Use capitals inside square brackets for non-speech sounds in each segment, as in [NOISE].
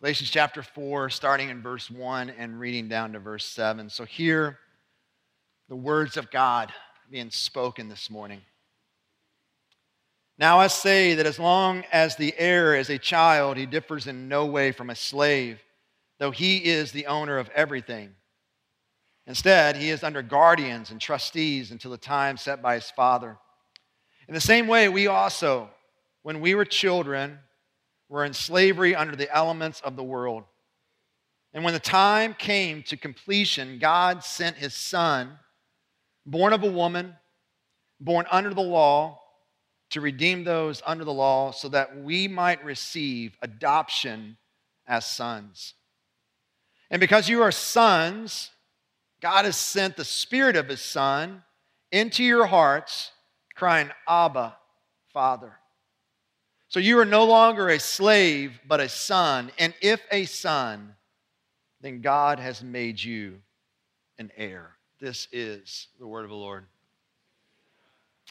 Galatians chapter 4, starting in verse 1 and reading down to verse 7. So, hear the words of God being spoken this morning. Now, I say that as long as the heir is a child, he differs in no way from a slave, though he is the owner of everything. Instead, he is under guardians and trustees until the time set by his father. In the same way, we also, when we were children, were in slavery under the elements of the world. And when the time came to completion, God sent his son, born of a woman, born under the law, to redeem those under the law so that we might receive adoption as sons. And because you are sons, God has sent the Spirit of His Son into your hearts, crying, Abba, Father. So you are no longer a slave, but a son. And if a son, then God has made you an heir. This is the word of the Lord.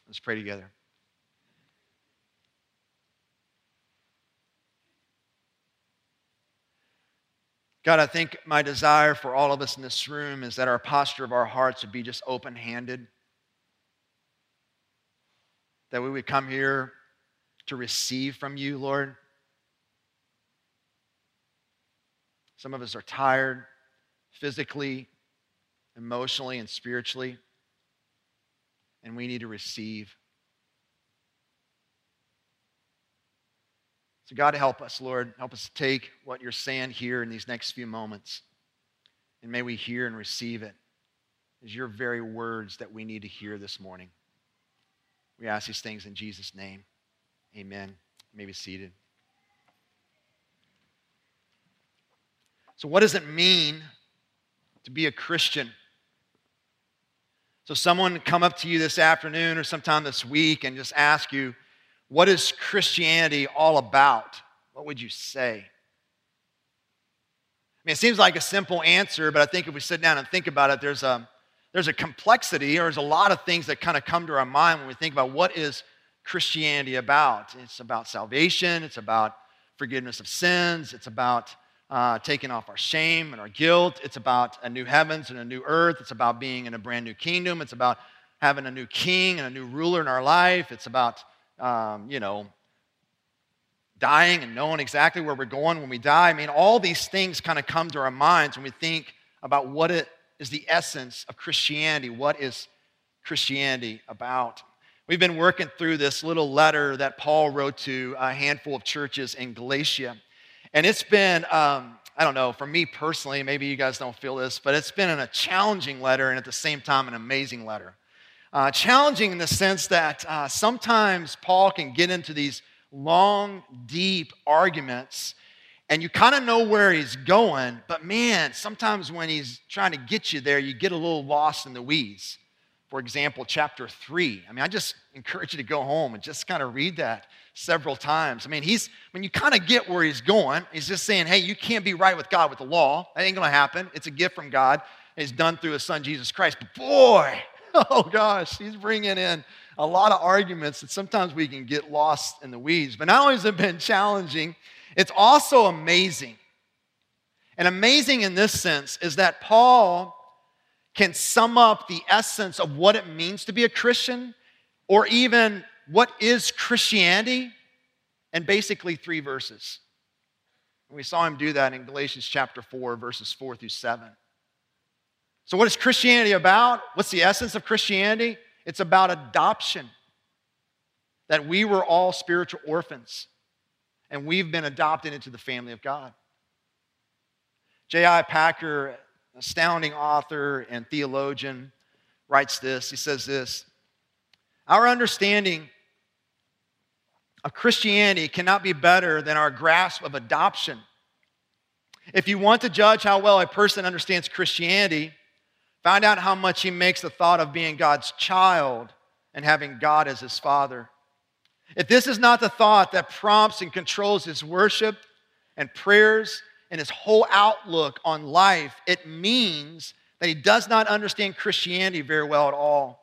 Let's pray together. God, I think my desire for all of us in this room is that our posture of our hearts would be just open handed. That we would come here to receive from you, Lord. Some of us are tired physically, emotionally, and spiritually, and we need to receive. So, God, help us, Lord. Help us take what you're saying here in these next few moments, and may we hear and receive it as your very words that we need to hear this morning. We ask these things in Jesus' name. Amen. You may be seated. So, what does it mean to be a Christian? So, someone come up to you this afternoon or sometime this week and just ask you, What is Christianity all about? What would you say? I mean, it seems like a simple answer, but I think if we sit down and think about it, there's a, there's a complexity or there's a lot of things that kind of come to our mind when we think about what is Christianity about? It's about salvation, it's about forgiveness of sins, it's about uh, taking off our shame and our guilt, it's about a new heavens and a new earth, it's about being in a brand new kingdom, it's about having a new king and a new ruler in our life, it's about, um, you know, dying and knowing exactly where we're going when we die. I mean, all these things kind of come to our minds when we think about what it is the essence of Christianity. What is Christianity about? We've been working through this little letter that Paul wrote to a handful of churches in Galatia. And it's been, um, I don't know, for me personally, maybe you guys don't feel this, but it's been a challenging letter and at the same time an amazing letter. Uh, challenging in the sense that uh, sometimes Paul can get into these long, deep arguments and you kind of know where he's going, but man, sometimes when he's trying to get you there, you get a little lost in the weeds for example, chapter three. I mean, I just encourage you to go home and just kind of read that several times. I mean, he's, when you kind of get where he's going, he's just saying, hey, you can't be right with God with the law. That ain't going to happen. It's a gift from God. and It's done through his son, Jesus Christ. But boy, [LAUGHS] oh gosh, he's bringing in a lot of arguments that sometimes we can get lost in the weeds. But not only has it been challenging, it's also amazing. And amazing in this sense is that Paul can sum up the essence of what it means to be a Christian or even what is Christianity in basically three verses. We saw him do that in Galatians chapter 4, verses 4 through 7. So, what is Christianity about? What's the essence of Christianity? It's about adoption. That we were all spiritual orphans and we've been adopted into the family of God. J.I. Packer astounding author and theologian, writes this. He says this Our understanding of Christianity cannot be better than our grasp of adoption. If you want to judge how well a person understands Christianity, find out how much he makes the thought of being God's child and having God as his father. If this is not the thought that prompts and controls his worship and prayers and his whole outlook on life, it means that he does not understand Christianity very well at all.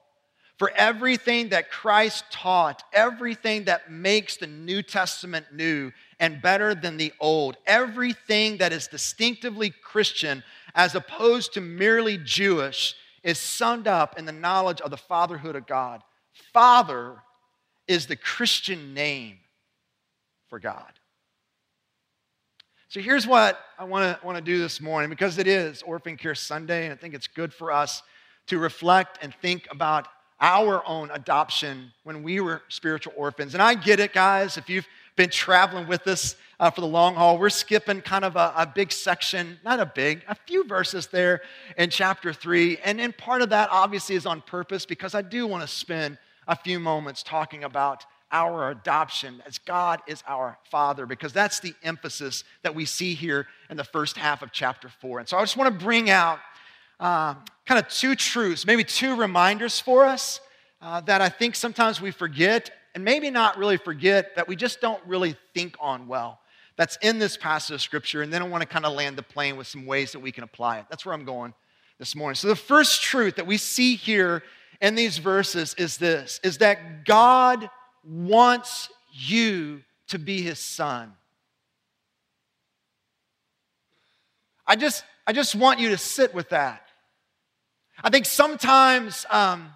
For everything that Christ taught, everything that makes the New Testament new, and better than the old. Everything that is distinctively Christian, as opposed to merely Jewish, is summed up in the knowledge of the fatherhood of God. Father is the Christian name for God. So here's what I want to want to do this morning because it is Orphan Care Sunday, and I think it's good for us to reflect and think about our own adoption when we were spiritual orphans. And I get it, guys. If you've been traveling with us uh, for the long haul, we're skipping kind of a, a, big section, not a big, a few verses there in chapter three. And, and part of that obviously is on purpose because I do want to spend a few moments talking about our adoption as God is our Father, because that's the emphasis that we see here in the first half of chapter four. And so I just want to bring out uh, kind of two truths, maybe two reminders for us uh, that I think sometimes we forget, and maybe not really forget, that we just don't really think on well. That's in this passage of scripture. And then I want to kind of land the plane with some ways that we can apply it. That's where I'm going this morning. So the first truth that we see here in these verses is this is that God wants you to be his son. I just, I just want you to sit with that. I think sometimes um,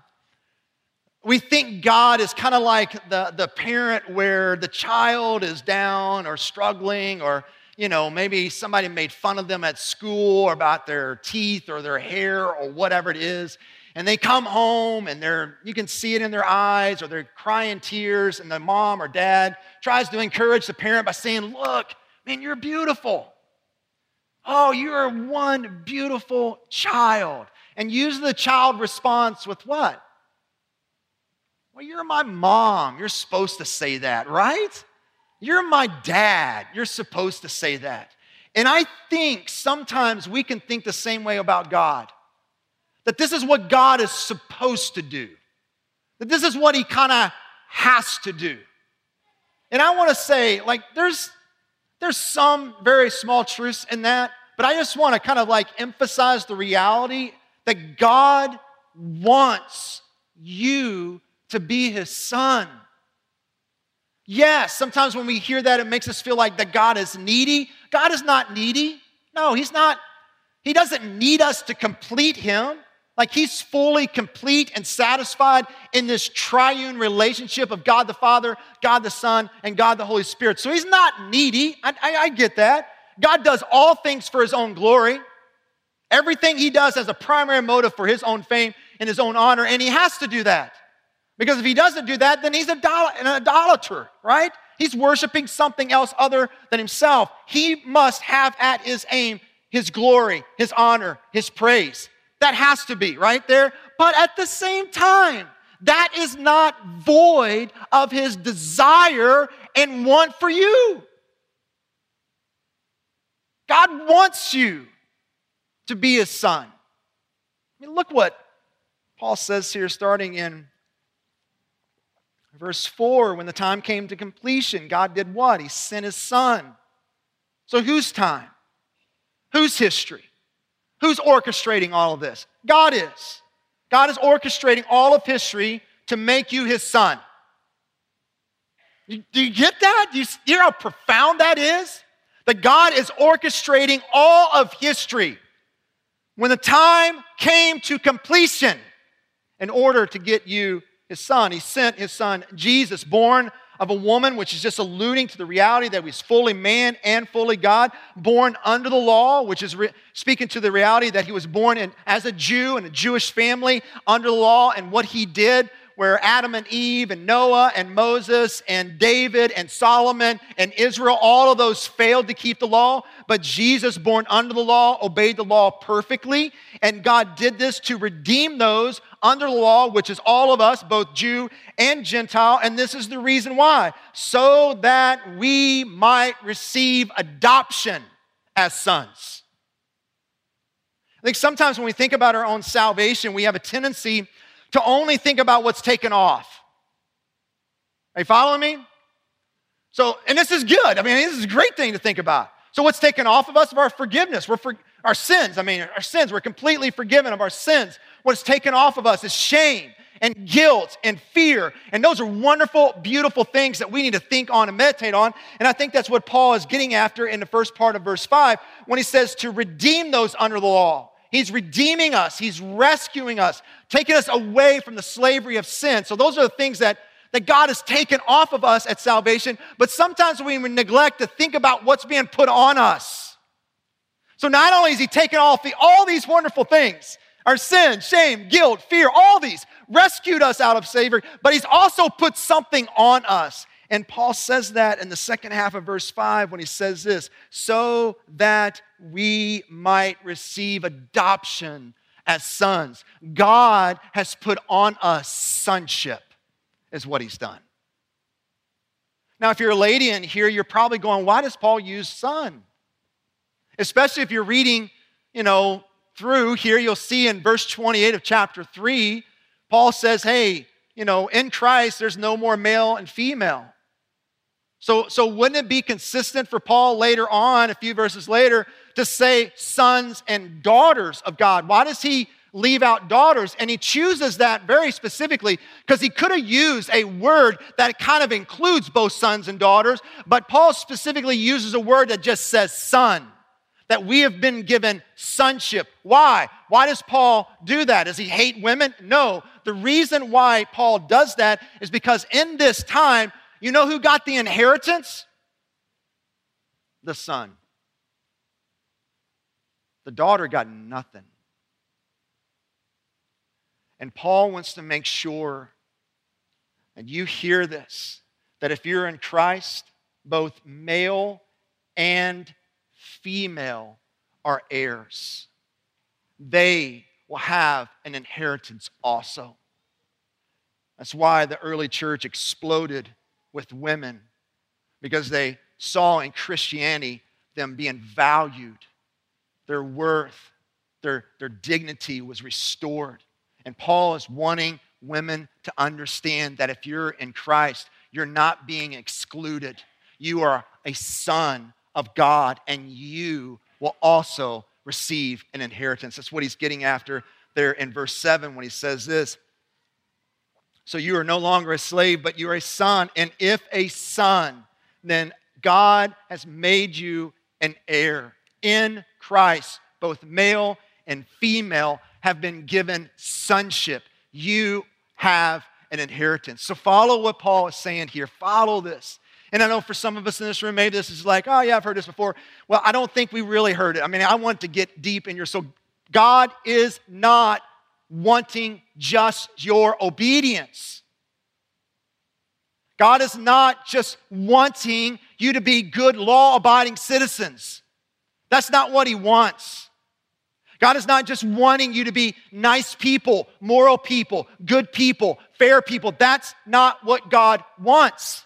we think God is kind of like the, the parent where the child is down or struggling, or, you know, maybe somebody made fun of them at school or about their teeth or their hair or whatever it is. And they come home and they're, you can see it in their eyes or they're crying tears, and the mom or dad tries to encourage the parent by saying, Look, man, you're beautiful. Oh, you're one beautiful child and use the child response with what? Well, you're my mom. You're supposed to say that, right? You're my dad. You're supposed to say that. And I think sometimes we can think the same way about God that this is what God is supposed to do, that this is what He kind of has to do. And I want to say, like, there's, there's some very small truths in that, but I just want to kind of like emphasize the reality that God wants you to be his son. Yes, sometimes when we hear that, it makes us feel like that God is needy. God is not needy. No, he's not. He doesn't need us to complete him. Like he's fully complete and satisfied in this triune relationship of God the Father, God the Son, and God the Holy Spirit. So he's not needy. I, I, I get that. God does all things for his own glory. Everything he does has a primary motive for his own fame and his own honor, and he has to do that. Because if he doesn't do that, then he's an idolater, right? He's worshiping something else other than himself. He must have at his aim his glory, his honor, his praise. That has to be right there. But at the same time, that is not void of his desire and want for you. God wants you to be his son. I mean, look what Paul says here, starting in verse 4 when the time came to completion, God did what? He sent his son. So, whose time? Whose history? Who's orchestrating all of this? God is. God is orchestrating all of history to make you his son. Do you get that? Do you hear how profound that is? That God is orchestrating all of history when the time came to completion in order to get you his son. He sent his son Jesus, born of a woman, which is just alluding to the reality that he's fully man and fully God, born under the law, which is re- speaking to the reality that he was born in, as a Jew in a Jewish family under the law and what he did where Adam and Eve and Noah and Moses and David and Solomon and Israel, all of those failed to keep the law, but Jesus, born under the law, obeyed the law perfectly. And God did this to redeem those under the law, which is all of us, both Jew and Gentile. And this is the reason why so that we might receive adoption as sons. I think sometimes when we think about our own salvation, we have a tendency to only think about what's taken off. Are you following me? So, and this is good. I mean, this is a great thing to think about. So, what's taken off of us of our forgiveness? We're for, our sins. I mean, our sins. We're completely forgiven of our sins. What's taken off of us is shame and guilt and fear. And those are wonderful, beautiful things that we need to think on and meditate on. And I think that's what Paul is getting after in the first part of verse 5 when he says to redeem those under the law. He's redeeming us, He's rescuing us, taking us away from the slavery of sin. So, those are the things that, that God has taken off of us at salvation. But sometimes we neglect to think about what's being put on us. So, not only is He taking off the, all these wonderful things, our sin, shame, guilt, fear, all these, rescued us out of slavery, but He's also put something on us. And Paul says that in the second half of verse 5 when he says this so that we might receive adoption as sons. God has put on us sonship, is what he's done. Now, if you're a lady in here, you're probably going, why does Paul use son? Especially if you're reading, you know, through here, you'll see in verse 28 of chapter 3, Paul says, hey, you know, in Christ, there's no more male and female. So, so wouldn't it be consistent for Paul later on, a few verses later, to say sons and daughters of God? Why does he leave out daughters? And he chooses that very specifically because he could have used a word that kind of includes both sons and daughters, but Paul specifically uses a word that just says son. That we have been given sonship. Why? Why does Paul do that? Does he hate women? No. The reason why Paul does that is because in this time, you know who got the inheritance? The son. The daughter got nothing. And Paul wants to make sure, and you hear this, that if you're in Christ, both male and female are heirs. They will have an inheritance also. That's why the early church exploded with women because they saw in Christianity them being valued, their worth, their, their dignity was restored. And Paul is wanting women to understand that if you're in Christ, you're not being excluded. You are a son of God, and you will also receive an inheritance. That's what he's getting after there in verse 7 when he says this so you are no longer a slave, but you're a son. And if a son, then God has made you an heir in Christ. Both male and female have been given sonship. You have an inheritance. So follow what Paul is saying here. Follow this. And I know for some of us in this room, maybe this is like, oh, yeah, I've heard this before. Well, I don't think we really heard it. I mean, I want to get deep in your soul. God is not wanting just your obedience. God is not just wanting you to be good, law abiding citizens. That's not what He wants. God is not just wanting you to be nice people, moral people, good people, fair people. That's not what God wants.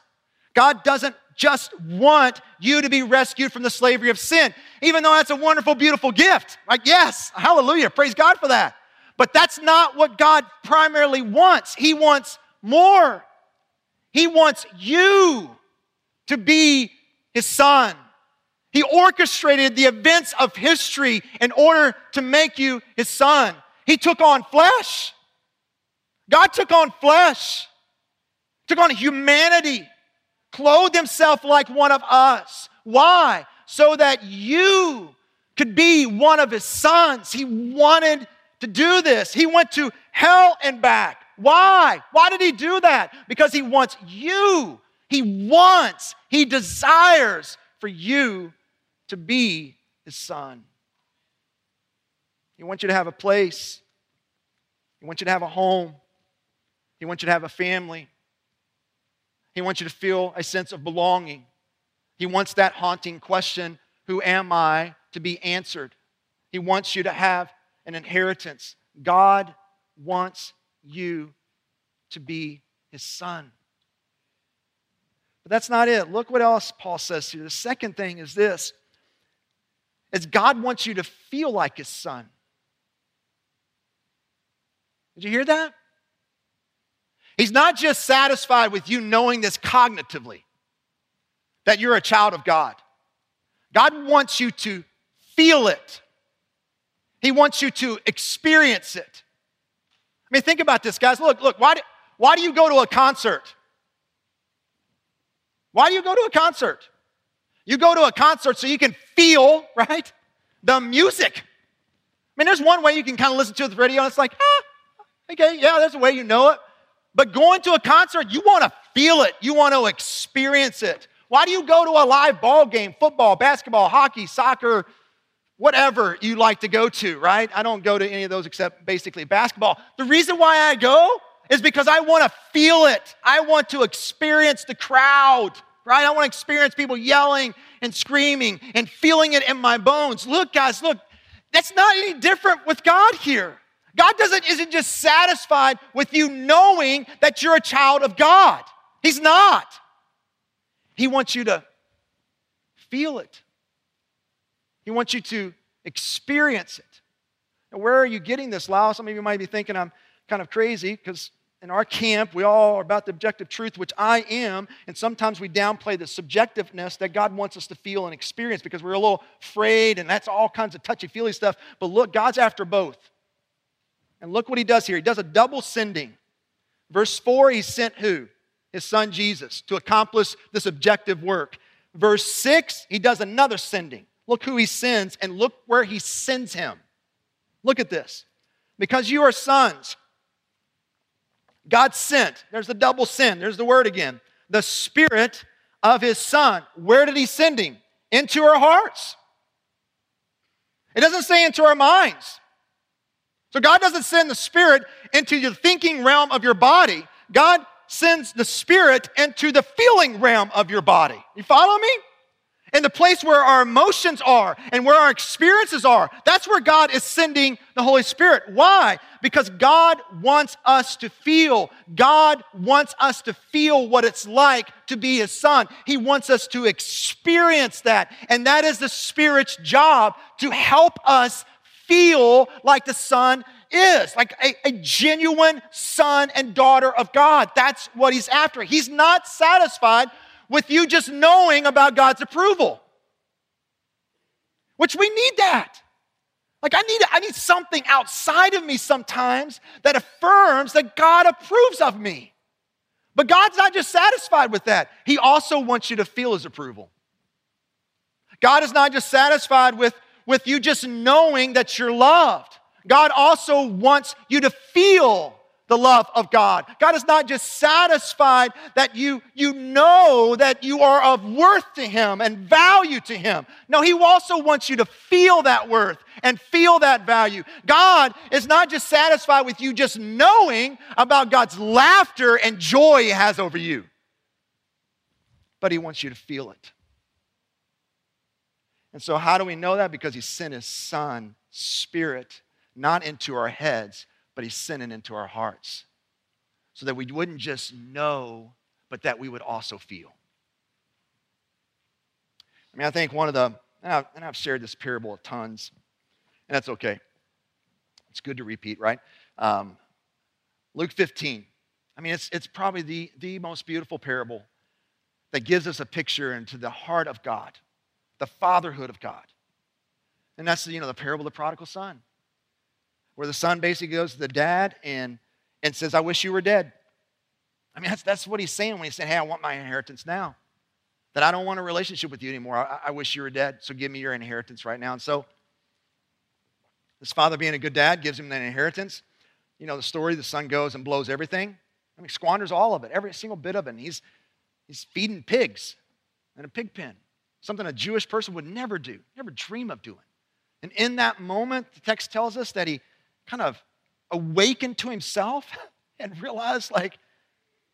God doesn't just want you to be rescued from the slavery of sin, even though that's a wonderful, beautiful gift. Like, yes, hallelujah, praise God for that. But that's not what God primarily wants. He wants more. He wants you to be his son. He orchestrated the events of history in order to make you his son. He took on flesh. God took on flesh, took on humanity, clothed himself like one of us. Why? So that you could be one of his sons. He wanted to do this. He went to hell and back. Why? Why did he do that? Because he wants you. He wants, he desires for you to be his son. He wants you to have a place. He wants you to have a home. He wants you to have a family. He wants you to feel a sense of belonging. He wants that haunting question, Who am I, to be answered. He wants you to have an inheritance. God wants you to be his son. But that's not it. Look what else Paul says here. The second thing is this is God wants you to feel like his son. Did you hear that? He's not just satisfied with you knowing this cognitively, that you're a child of God. God wants you to feel it. He wants you to experience it. I mean, think about this, guys. Look, look, why do, why do you go to a concert? Why do you go to a concert? You go to a concert so you can feel, [LAUGHS] right, the music. I mean, there's one way you can kind of listen to the radio, and it's like, ah, okay, yeah, there's a way you know it. But going to a concert, you want to feel it, you want to experience it. Why do you go to a live ball game, football, basketball, hockey, soccer, whatever you like to go to, right? I don't go to any of those except basically basketball. The reason why I go is because I want to feel it. I want to experience the crowd, right? I want to experience people yelling and screaming and feeling it in my bones. Look, guys, look, that's not any different with God here. God doesn't isn't just satisfied with you knowing that you're a child of God. He's not. He wants you to feel it. He wants you to experience it. Now, where are you getting this, Lau? Some of you might be thinking I'm kind of crazy because in our camp, we all are about the objective truth, which I am, and sometimes we downplay the subjectiveness that God wants us to feel and experience because we're a little afraid, and that's all kinds of touchy feely stuff. But look, God's after both. And look what he does here. He does a double sending. Verse 4, he sent who? His son Jesus to accomplish this objective work. Verse 6, he does another sending. Look who he sends and look where he sends him. Look at this. Because you are sons, God sent, there's the double send, there's the word again, the Spirit of his Son. Where did he send him? Into our hearts. It doesn't say into our minds. So God doesn't send the Spirit into the thinking realm of your body. God sends the Spirit into the feeling realm of your body. You follow me? and the place where our emotions are and where our experiences are. That's where God is sending the Holy Spirit. Why? Because God wants us to feel. God wants us to feel what it's like to be His Son. He wants us to experience that. And that is the Spirit's job to help us feel like the Son is, like a, a, genuine son and daughter of God. That's what he's after. He's not satisfied with you just knowing about God's approval. Which we need that. Like I need, I need something outside of me sometimes that affirms that God approves of me. But God's not just satisfied with that. He also wants you to feel his approval. God is not just satisfied with, with you just knowing that you're loved. God also wants you to feel the love of God. God is not just satisfied that you, you know that you are of worth to Him and value to Him. No, He also wants you to feel that worth and feel that value. God is not just satisfied with you just knowing about God's laughter and joy He has over you, but He wants you to feel it. And so, how do we know that? Because He sent His Son, Spirit, not into our heads but He's sending into our hearts so that we wouldn't just know, but that we would also feel. I mean, I think one of the, and I've, and I've shared this parable tons, and that's okay. It's good to repeat, right? Um, Luke 15. I mean, it's, it's probably the, the most beautiful parable that gives us a picture into the heart of God, the fatherhood of God. And that's, you know, the parable of the prodigal son where the son basically goes to the dad and, and says, I wish you were dead. I mean, that's, that's what he's saying when he said, Hey, I want my inheritance now. That I don't want a relationship with you anymore. I, I wish you were dead, so give me your inheritance right now. And so, this father, being a good dad, gives him the inheritance. You know the story the son goes and blows everything. I mean, squanders all of it, every single bit of it. And he's, he's feeding pigs in a pig pen, something a Jewish person would never do, never dream of doing. And in that moment, the text tells us that he kind of awakened to himself [LAUGHS] and realized, like,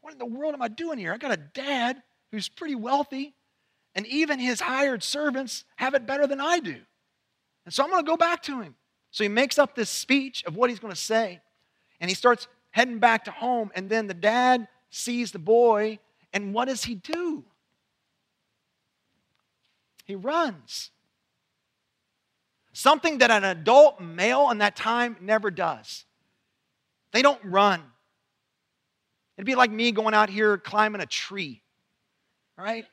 what in the world am I doing here? I got a dad who's pretty wealthy, and even his hired servants have it better than I do. And so I'm going to go back to him. So he makes up this speech of what he's going to say, and he starts heading back to home. And then the dad sees the boy, and what does he do? He runs. Something that an adult male in that time never does. They don't run. It'd be like me going out here climbing a tree, right?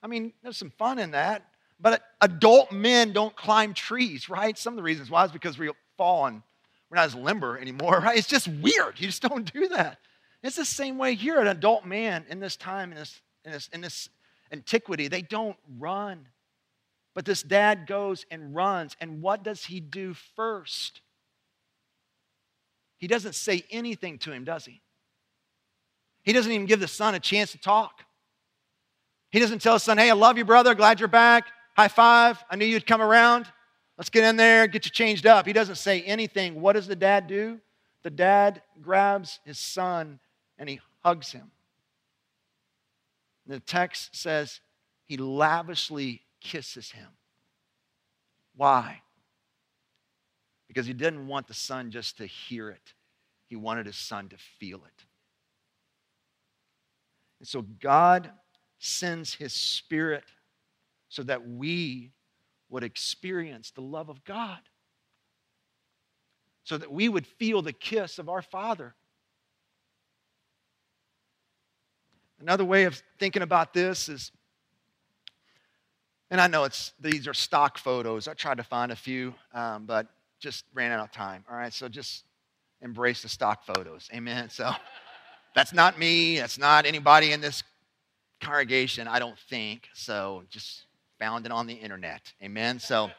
I mean, there's some fun in that, but adult men don't climb trees, right? Some of the reasons why is because we fall and we're not as limber anymore, [LAUGHS] right? It's just weird. You just don't do that. It's the same way here. An adult man in this time, in this, in this, in this antiquity, they don't run. But this dad goes and runs. And what does he do first? He doesn't say anything to him, does he? He doesn't even give the son a chance to talk. He doesn't tell his son, hey, I love you, brother. Glad you're back. High five. I knew you'd come around. Let's get in there, get you changed up. He doesn't say anything. What does the dad do? The dad grabs his son and he hugs him. The text says he lavishly kisses him. Why? Because he didn't want the son just to hear it, he wanted his son to feel it. And so God sends his spirit so that we would experience the love of God, so that we would feel the kiss of our Father. Another way of thinking about this is, and I know it's these are stock photos. I tried to find a few, um, but just ran out of time. All right, so just embrace the stock photos. Amen. So [LAUGHS] that's not me. That's not anybody in this congregation. I don't think so. Just found it on the internet. Amen. So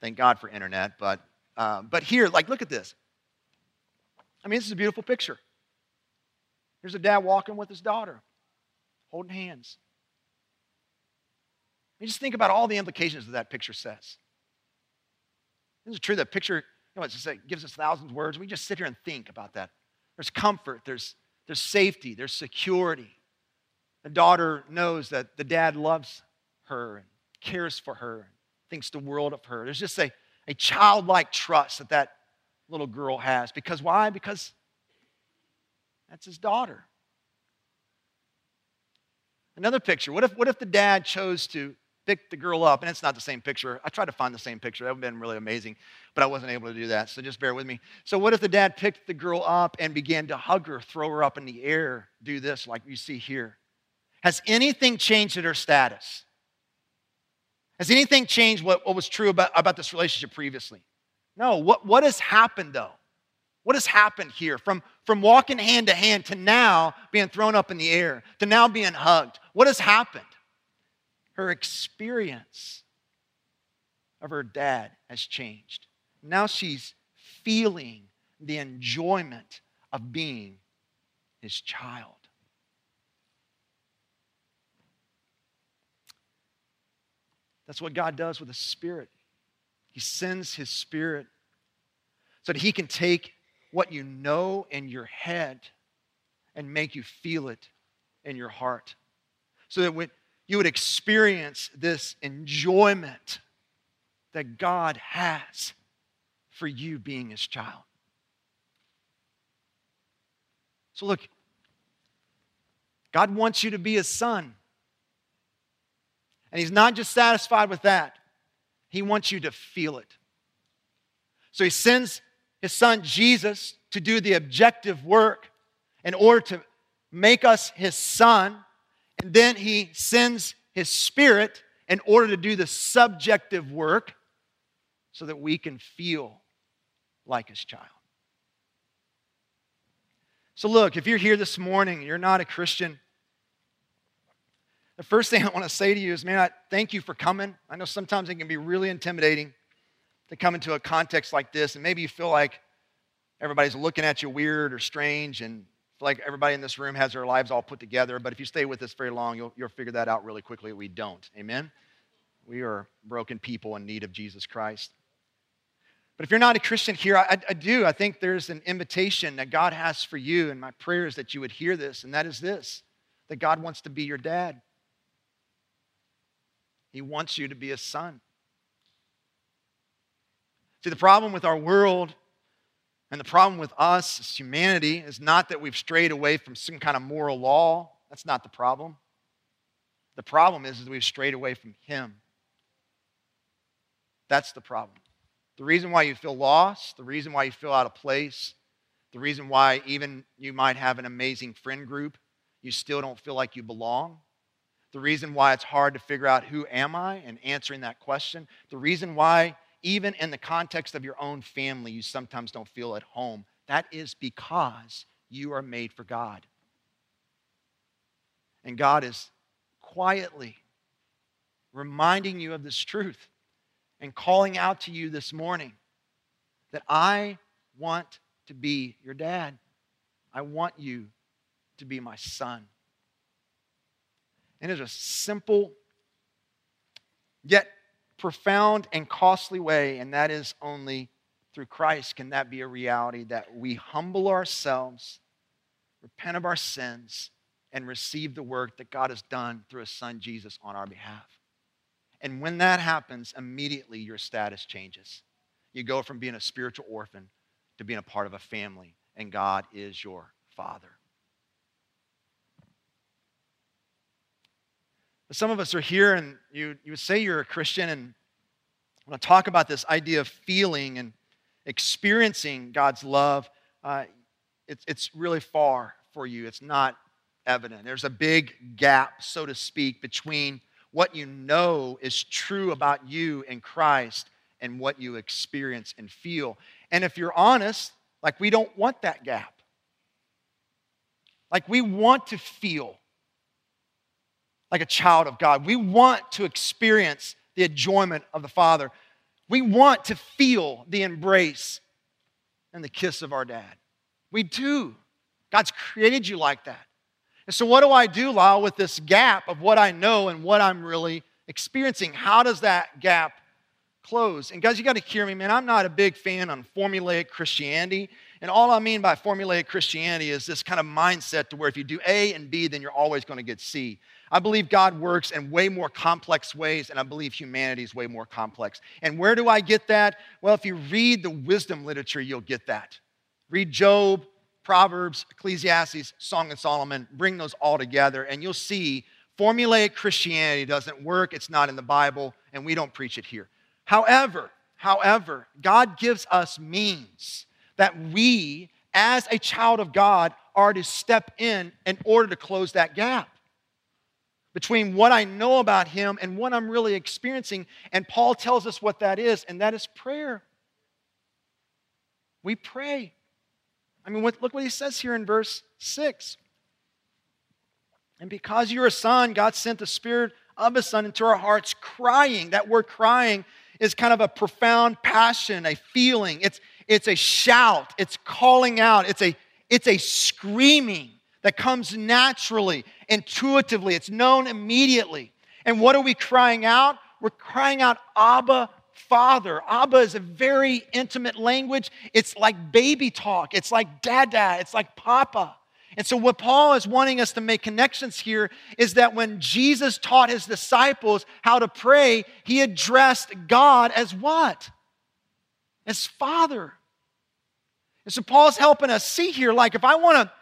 thank God for internet. But uh, but here, like, look at this. I mean, this is a beautiful picture. Here's a dad walking with his daughter, holding hands. You just think about all the implications that that picture says. Isn't it true that picture, you know, it, just, it gives us thousands of words. We just sit here and think about that. There's comfort, there's, there's safety, there's security. The daughter knows that the dad loves her and cares for her and thinks the world of her. There's just a, a childlike trust that that little girl has. Because why? Because that's his daughter. Another picture. What if, what if the dad chose to pick the girl up? And it's not the same picture. I tried to find the same picture. That would have been really amazing, but I wasn't able to do that. So just bear with me. So, what if the dad picked the girl up and began to hug her, throw her up in the air, do this like you see here? Has anything changed in her status? Has anything changed what, what was true about, about this relationship previously? No. What, what has happened though? What has happened here from, from walking hand to hand to now being thrown up in the air, to now being hugged? What has happened? Her experience of her dad has changed. Now she's feeling the enjoyment of being his child. That's what God does with the Spirit. He sends His Spirit so that He can take what you know in your head and make you feel it in your heart. So that when you would experience this enjoyment that God has for you being His child. So, look, God wants you to be His son. And he's not just satisfied with that, he wants you to feel it. So he sends his son Jesus to do the objective work in order to make us his son. And then he sends his spirit in order to do the subjective work so that we can feel like his child. So, look, if you're here this morning, and you're not a Christian, the first thing [LAUGHS] I want to say to you is, man, I thank you for coming. I know sometimes it can be really intimidating to come into a context like this, and maybe you feel like everybody's looking at you weird or strange, and like everybody in this room has their lives all put together. But if you stay with us very long, you'll, you'll figure that out really quickly. We don't. Amen? We are broken people in need of Jesus Christ. But if you're not a Christian here, I, I, do. I think there's an invitation that God has for you, and my prayer is that you would hear this, and that is this that God wants to be your dad. He wants you to be a son. See, the problem with our world and the problem with us as humanity is not that we've strayed away from some kind of moral law. That's not the problem. The problem is, is we've strayed away from Him. That's the problem. The reason why you feel lost, the reason why you feel out of place, the reason why even you might have an amazing friend group, you still don't feel like you belong the reason why it's hard to figure out who am I and answering that question, the reason why even in the context of your own family, you sometimes don't feel at home. That is because you are made for God. And God is quietly reminding you of this truth and calling out to you this morning that I want to be your dad. I want you to be my son. And it's a simple, yet profound and costly way, and that is only through Christ can that be a reality that we humble ourselves, repent of our sins, and receive the work that God has done through his son Jesus on our behalf. And when that happens, immediately your status changes. You go from being a spiritual orphan to being a part of a family, and God is your father. Some of us are here and you, you say you're a Christian and I want to talk about this idea of feeling and experiencing God's love. Uh, it's, it's really far for you. It's not evident. There's a big gap, so to speak, between what you know is true about you in Christ and what you experience and feel. And if you're honest, like we don't want that gap. Like we want to feel like a child of God. We want to experience the enjoyment of the Father. We want to feel the embrace and the kiss of our dad. We do. God's created you like that. And so, what do I do, Lisle, with this gap of what I know and what I'm really experiencing? How does that gap close? And, guys, you got to hear me, man. I'm not a big fan on formulaic Christianity. And all I mean by formulaic Christianity is this kind of mindset to where if you do A and B, then you're always going to get C. I believe God works in way more complex ways, and I believe humanity is way more complex. And where do I get that? Well, if you read the wisdom literature, you'll get that. Read Job, Proverbs, Ecclesiastes, Song of Solomon, bring those all together, and you'll see formulaic Christianity doesn't work. It's not in the Bible, and we don't preach it here. However, however, God gives us means that we, as a child of God, are to step in in order to close that gap between what I know about him and what I'm really experiencing. And Paul tells us what that is, and that is prayer. We pray. I mean, look what he says here in verse 6. And because you're a son, God sent the Spirit of His Son into our hearts, crying. That word crying is kind of a profound passion, a feeling. It's, it's a shout, it's calling out, it's a, it's a screaming that comes naturally, intuitively. It's known immediately. And what are we crying out? We're crying out, Abba, Father. Abba is a very intimate language. It's like baby talk, it's like dada, it's like papa. And so, what Paul is wanting us to make connections here is that when Jesus taught his disciples how to pray, he addressed God as what? As Father. And so, Paul's helping us see here like, if I want to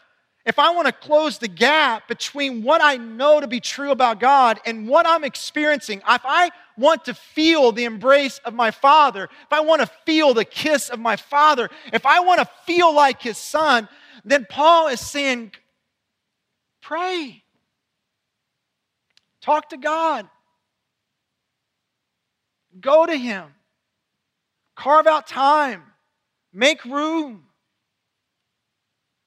if I want to close the gap between what I know to be true about God and what I'm experiencing, if I want to feel the embrace of my Father, if I want to feel the kiss of my Father, if I want to feel like His Son, then Paul is saying, pray. Talk to God. Go to Him. Carve out time. Make room.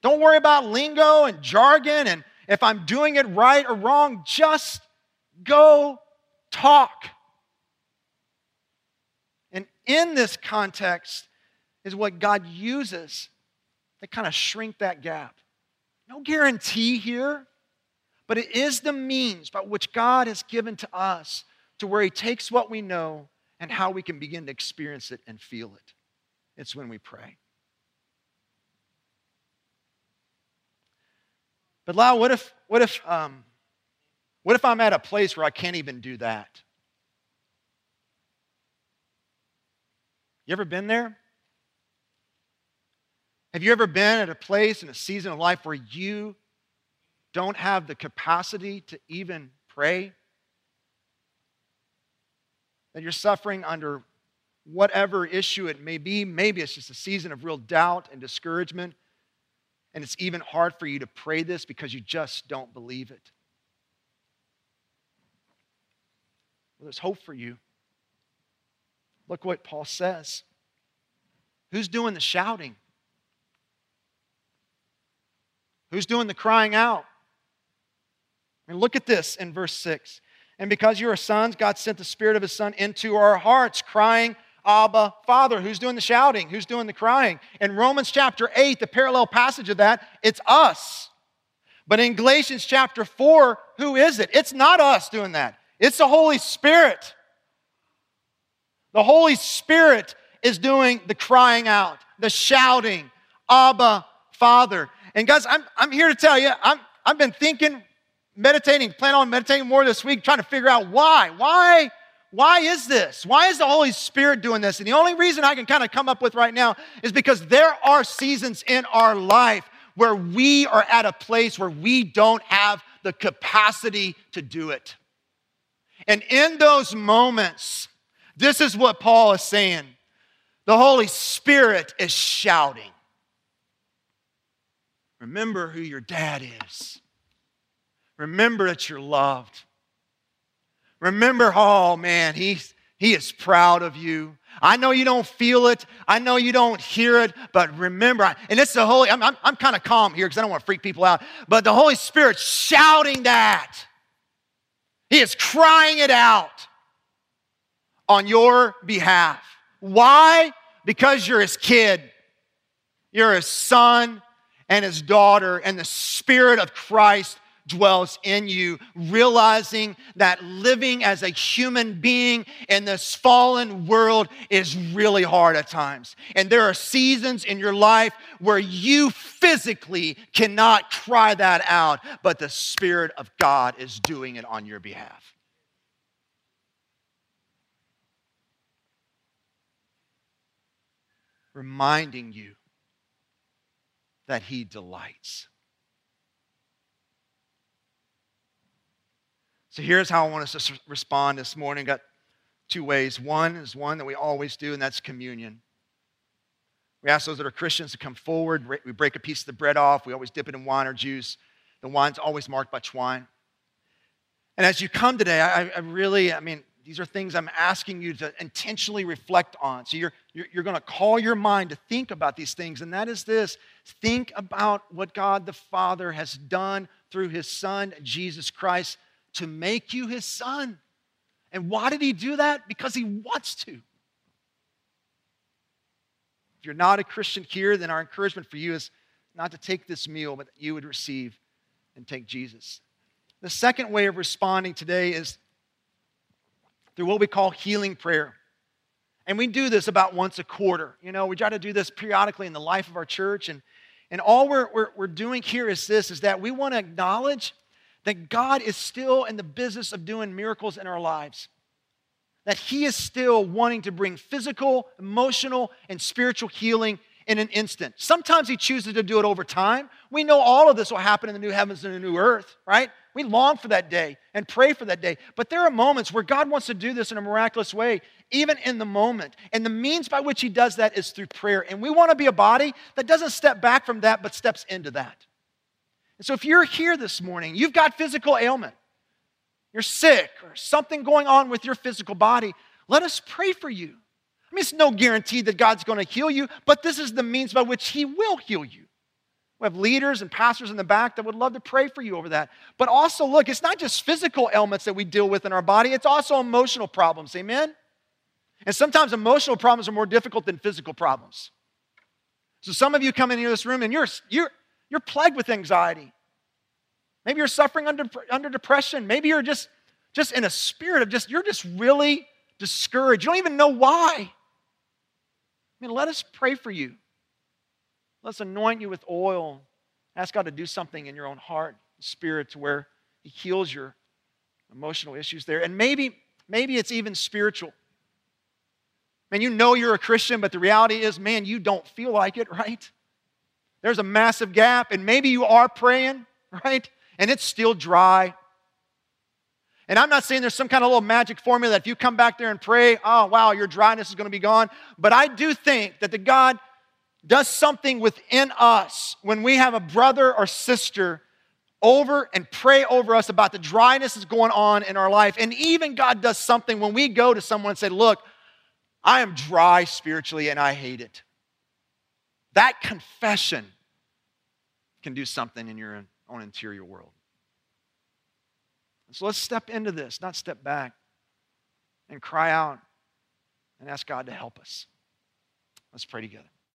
Don't worry about lingo and jargon and if I'm doing it right or wrong. Just go talk. And in this context is what God uses to kind of shrink that gap. No guarantee here, but it is the means by which God has given to us to where He takes what we know and how we can begin to experience it and feel it. It's when we pray. But Lau, what if, what if, um, what if I'm at a place where I can't even do that? You ever been there? Have you ever been at a place in a season of life where you don't have the capacity to even pray? That you're suffering under whatever issue it may be. Maybe it's just a season of real doubt and discouragement. And it's even hard for you to pray this because you just don't believe it. Well, there's hope for you. Look what Paul says. Who's doing the shouting? Who's doing the crying out? And look at this in verse 6. And because you are sons, God sent the Spirit of His Son into our hearts, crying, Abba, Father. Who's doing the shouting? Who's doing the crying? In Romans chapter 8, the parallel passage of that, it's us. But in Galatians chapter 4, who is it? It's not us doing that, it's the Holy Spirit. The Holy Spirit is doing the crying out, the shouting, Abba, Father. And guys, I'm, I'm here to tell you, I'm, I've been thinking, meditating, plan on meditating more this week, trying to figure out why. Why? Why is this? Why is the Holy Spirit doing this? And the only reason I can kind of come up with right now is because there are seasons in our life where we are at a place where we don't have the capacity to do it. And in those moments, this is what Paul is saying the Holy Spirit is shouting. Remember who your dad is. Remember that you're loved. Remember, oh man, he's, he is proud of you. I know you don't feel it. I know you don't hear it, but remember, and it's the Holy, I'm, I'm, I'm kind of calm here because I don't want to freak people out, but the Holy Spirit shouting that. He is crying it out on your behalf. Why? Because you're his kid, you're his son, and his daughter, and the Spirit of Christ dwells in you, realizing that living as a human being in this fallen world is really hard at times. And there are seasons in your life where you physically cannot cry that out, but the Spirit of God is doing it on your behalf. Reminding you that he delights. So here's how I want us to respond this morning. Got two ways. One is one that we always do, and that's communion. We ask those that are Christians to come forward. We break a piece of the bread off. We always dip it in wine or juice. The wine's always marked by wine. And as you come today, I, I really, I mean, these are things I'm asking you to intentionally reflect on. So you're, you're, you're going to call your mind to think about these things, and that is this think about what God the Father has done through his Son, Jesus Christ, to make you his son. And why did he do that? Because he wants to. If you're not a Christian here, then our encouragement for you is not to take this meal, but that you would receive and take Jesus. The second way of responding today is through what we call healing prayer. And we do this about once a quarter. You know, we try to do this periodically in the life of our church. And, and all we're, we're, we're doing here is this, is that we want to acknowledge that God is still in the business of doing miracles in our lives. That He is still wanting to bring physical, emotional, and spiritual healing in an instant. Sometimes He chooses to do it over time. We know all of this will happen in the new heavens and the new earth, right? We long for that day and pray for that day. But there are moments where God wants to do this in a miraculous way, even in the moment. And the means by which He does that is through prayer. And we want to be a body that doesn't step back from that, but steps into that. And so if you're here this morning, you've got physical ailment, you're sick, or something going on with your physical body, let us pray for you. I mean, it's no guarantee that God's going to heal you, but this is the means by which He will heal you. We have leaders and pastors in the back that would love to pray for you over that. But also, look, it's not just physical ailments that we deal with in our body, it's also emotional problems. Amen? And sometimes emotional problems are more difficult than physical problems. So some of you come in here this room and you're, you're, you're plagued with anxiety. Maybe you're suffering under, under depression. Maybe you're just, just in a spirit of just, you're just really discouraged. You don't even know why. I mean, let us pray for you. Let's anoint you with oil. Ask God to do something in your own heart, spirit, to where He heals your emotional issues there. And maybe, maybe it's even spiritual. Man, you know you're a Christian, but the reality is, man, you don't feel like it, [LAUGHS] right? There's a massive gap, and maybe you are praying, right? And it's still dry. And I'm not saying there's some kind of little magic formula that if you come back there and pray, oh, wow, your dryness is going to be gone. But I do think that the God does something within us when we have a brother or sister over and pray over us about the dryness that's going on in our life. And even God does something when we go to someone and say, look, I am dry spiritually and I hate it. That confession can do something in your own interior world. So let's step into this, not step back, and cry out and ask God to help us. Let's pray together.